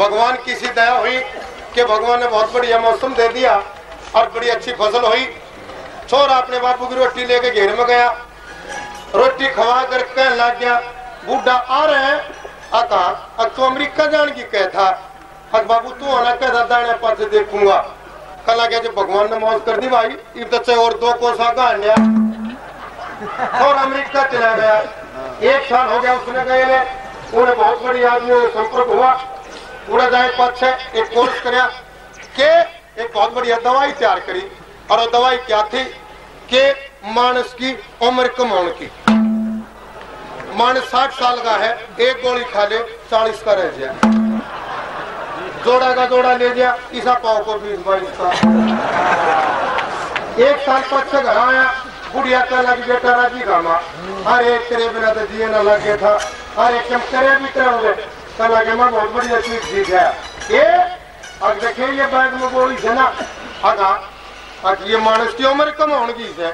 भगवान की सी दया हुई कि भगवान ने बहुत बढ़िया मौसम दे दिया और बड़ी अच्छी फ़सल हुई। छोरा अपने बापू की रोटी लेके घेर में गया। रोटी खवा कर कहने लग गया, बूढ़ा आ रहे हैं? अका अब तो अमेरिका जान की कह था। अक बाबू तू आना कह था दाने पास देखूँगा। कल आ गया, जब भगवान ने मौज कर दी भाई, इब तो चाहे और दो को सा लिया। और अमरीका चला गया। एक साल हो गया उसने गए ने उन्हें बहुत बड़ी आदमी संपर्क हुआ। उन्हें जाए पाछे एक कोर्स कराया के एक बहुत बढ़िया दवाई तैयार करी और दवाई क्या थी कि मानस की उम्र कमाने की मानस साठ साल का है एक गोली खा ले चालीस का रह जाए जोड़ा का जोड़ा ले जा ईसा पाव को बीस बाईस का एक साल पक्ष घर आया बुढ़िया का लग बेटा राज़ी गामा अरे तेरे बिना तो जिए ना लगे था अरे क्यों करे भी करोगे कल लगे मैं बहुत बढ़िया चीज़ सीख गया ये अब देखिए ये बैग में गोली है ना अगा अब ये मानस की उम्र कम होगी से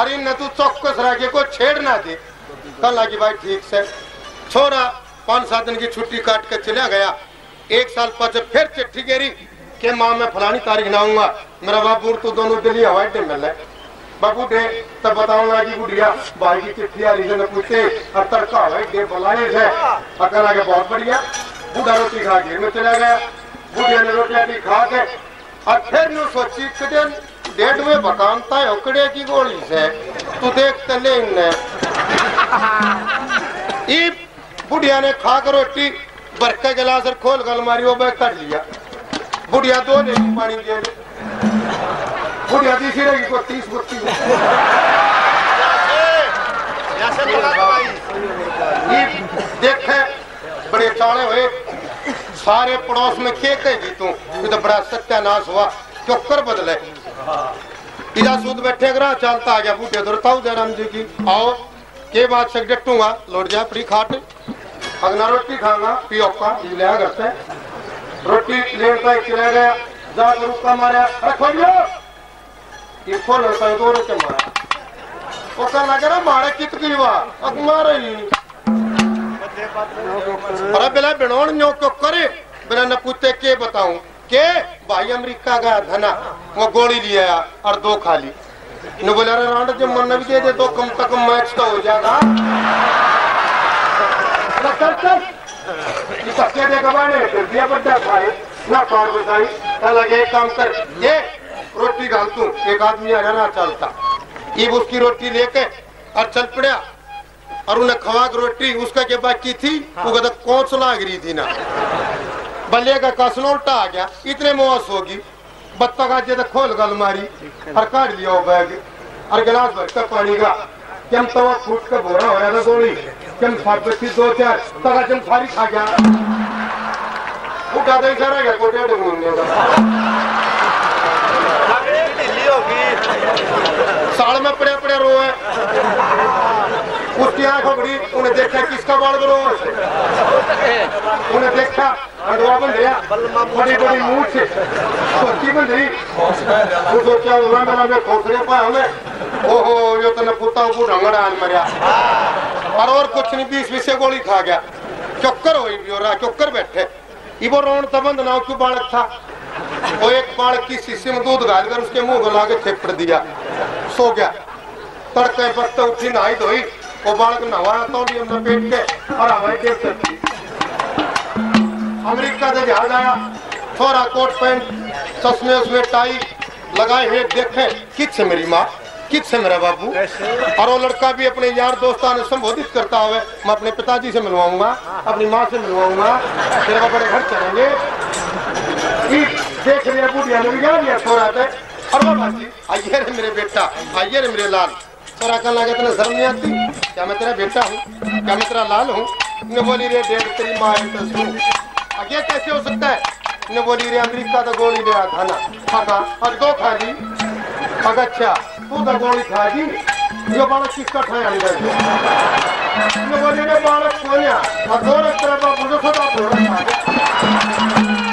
अरे न तू चौकस रह के छेड़ ना दे। कल लगी भाई ठीक से। छोरा पाँच सात दिन की छुट्टी काट के चला गया। एक साल पीछे फिर चिट्ठी गेरी के माँ, मैं फलानी तारीख ना आऊँगा। मेरा बाबू तो दोनों दिल्ली हवाई अड्डे मिल। रहे बाबू तब कि गुड़िया की चिट्ठी आ रही है और तड़का थे अकल आगे बहुत बढ़िया, बूढ़ा रोटी खा घेर में चला गया बुढ़िया ने रोटी खा के और फिर नु सोची डेढ़ में बकानता है, उकड़े की गोली से। तू देख तले इनने। ई बुढ़िया ने खा कर रोटी भर के गिलास खोल गल मारी, वो बैग कर लिया। बुढ़िया दो ले पानी दे। दे बुढ़िया तीसरी रहेगी को तीस बत्तीस देखे, बड़े चाले हुए। सारे पड़ोस में के कहेगी तू। ये तो बड़ा सत्यानाश हुआ। क्यों कर बदले। इधर सूद बैठे ग्रह चलता आ गया, बूढ़े दुरताऊ जयराम जी की। आओ, के बात से डटूँगा लौट जा फ्री खाट। अगना रोटी खाऊँगा, पियो का लिया से। रोटी चला गया। जा रुका मारा। रखो मारा। कित की वा अब मारे बिला न्यो करे। न के बताऊँ? के? भाई अमेरिका गया था ना वो गोली लिया और दो खाली न बोला, अरे रांड मन भी दे दे तो कम कम मैच तो हो जाएगा। ये दिया ना बताई लगे काम कर। ये रोटी डाल तू एक आदमी आ ना चलता। ये उसकी रोटी लेके और चल पड़ा और उन्हें खवा के रोटी उसका के बाद की थी वो कहता कौन लाग रही थी ना। बल्ले का कसनो उल्टा आ गया इतने मुआस होगी बत्तख आज तो खोल गल मारी और काट लिया वो बैग। और गिलास भर का पानी का जम तवा फूट के बोरा हो रहा था गोली सात बच्ची दो चार तक जम सारी खा गया। उठा दे सारा गया कोटे ढूँढने का साल में पड़े पड़े रोए उसकी आँख उगड़ी उन्हें देखा किसका बाल रो उन्हें देखा अडवा बन गया। बड़ी बड़ी मुँह से। सोची बन गई। वो सोचा उन्हें मेरा मैं खोसरे पाया हमें ओहो, यो तो पुता को रंगड़ा आन मरिया। और और कुछ नहीं, बीस बीस गोली खा गया। भी हो रहा चौकर बैठे। इबो रोन तबंद ना क्यों बालक था। वो एक बालक की शीशे में दूध डालकर उसके मुँह को लाके थेपड़ दिया। सो गया। तड़के वक्त उठी, नहाई धोई वो बालक नहाया तो लिए लपेट के और हवाई देख अमेरिका से जहाज़ आया, थोड़ा कोट पैंट, चश्मे उसमें टाई, लगाए हुए देखे किस है मेरी माँ किस है मेरा बाबू? और वो लड़का भी अपने यार दोस्तान ने संबोधित करता हुआ मैं अपने पिताजी से मिलवाऊँगा, अपनी माँ से मिलवाऊँगा, तेरे बड़े घर चलेंगे। ई देख लिया बुढ़िया ने भी गा छोरा थे और बाबा जी, आइए रे मेरे बेटा, आइए रे मेरे लाल। छोरा कहने लगा तेने शर्म नहीं आती? क्या मैं तेरा बेटा हूँ? क्या मैं तेरा लाल हूँ? ने बोली रे डेढ़ तेरी माँ तो आगे कैसे हो सकता है? ने बोली रे, अमेरिका तो गोली ले था ना और दो खा अगर अच्छा तू तो गोली खा जी ये बालक किसका खाया अंदर? बोली रे, बालक सोया और दो रख तेरा बाप, मुझे सदा थोड़ा खा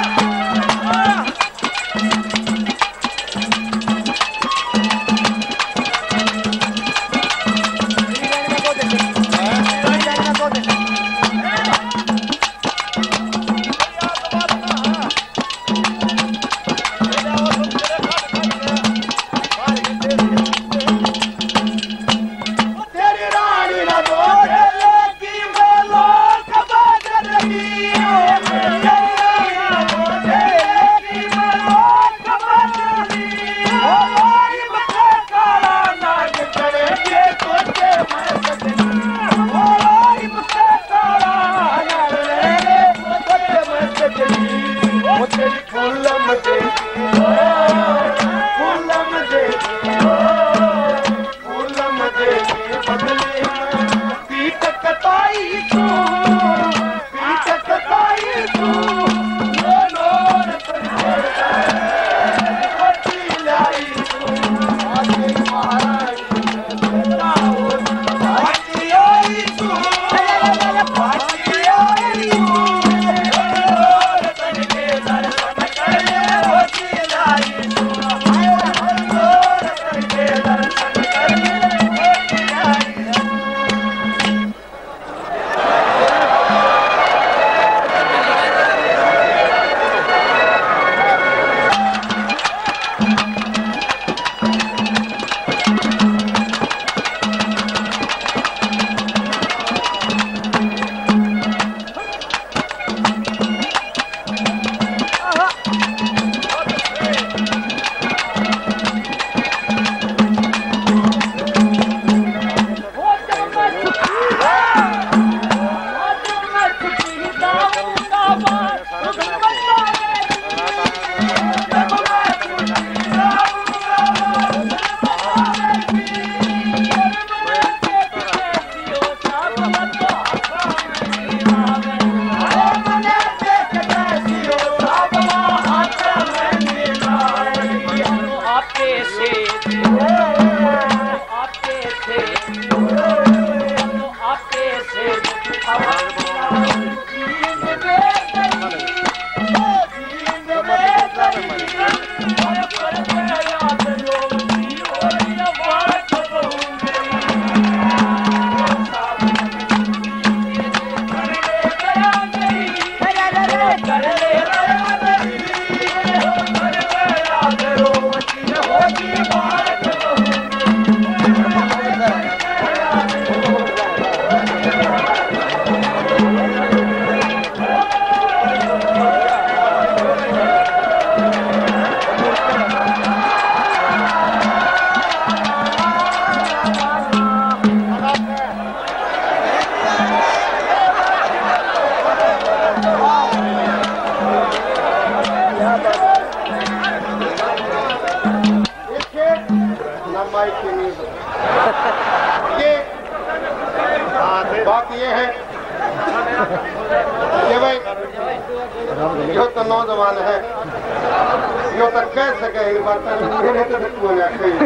जो तो कह सके ये बात मेरे तो दुख हो जाते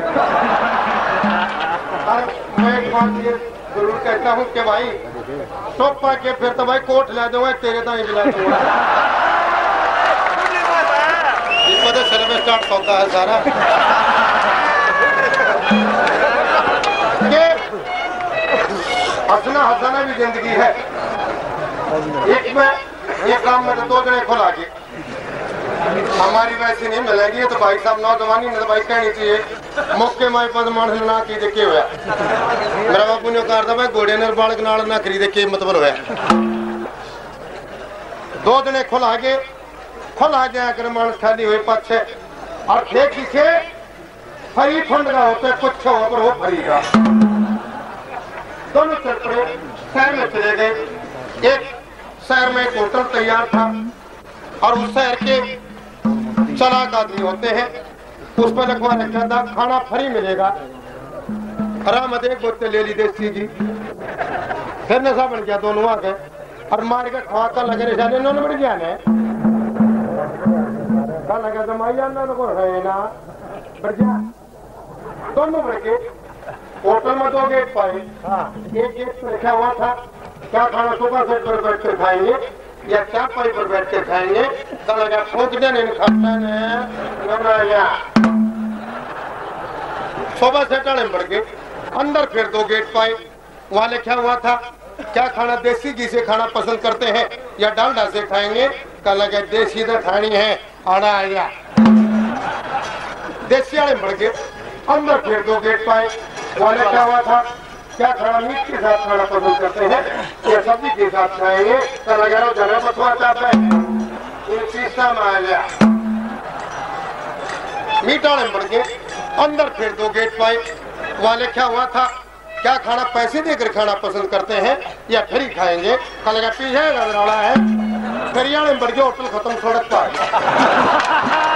और मैं एक बात ये ज़रूर कहता हूँ कि भाई सोपा के फिर तो भाई कोट ला दूँगा तेरे तो ही। मिला दूँगा वजह से में स्टार्ट होता है सारा। ये हंसना हंसाना भी ज़िंदगी है। एक में एक काम में तो दो जने खुला के हमारी वैसी नहीं मिलेगी तो भाई साहब नौजवानी ने तो भाई कहनी चाहिए। मौके माए पद मानस ना की के होया मेरा बापू ने था भाई घोड़े ने बालक नाल ना खरीदे के मतलब होया दो जने खुला के खुला गया कर मानस खाली हुए पाछे। और थे किसे फरी फंड का होते, कुछ हो पर वो फरी का दोनों चल शहर में चले गए। एक शहर में एक होटल तैयार था। और उस शहर के चलाक आदमी होते हैं उस पर लिखवा रखा था खाना फ्री मिलेगा। आराम एक बोतल ले ली देसी की फिर नशा बन गया दोनों आ गए। और मार के खवा कर लगे निशाने इन्होंने बढ़ गया ने। लगा तो माई जाना तो है ना। बढ़ गया। दोनों बढ़ गए। होटल में दो गेट पाए। एक गेट पर लिखा हुआ था क्या खाना सुबह पर बैठ कर खाएँगे? या चार पाई पर बैठ कर खाएँगे? लगा फूक इन खाता ने? नमराया सुबह से टाड़े बढ़ गए। अंदर फिर दो गेट पाए। वहाँ लिखा हुआ था, क्या खाना देसी घी से खाना पसंद करते हैं या डालडा से खाएँगे? कल देसी तो खानी है। आड़ा आया। देसी वाले बढ़ गए। अंदर फिर दो गेट पाए। वहाँ लिखा हुआ था क्या खाना मीट के साथ खाना पसंद करते हैं? या सब्ज़ी के साथ खाएँगे कल लगा जगह बसवा चाहता है ये शीशा वाले गए अंदर फिर दो गेट पाए वहाँ लिखा हुआ था क्या खाना पैसे देकर खाना पसंद करते हैं या फ्री खाएँगे कल लगा पीछे है फिर में बढ़ गया होटल खत्म सड़क पर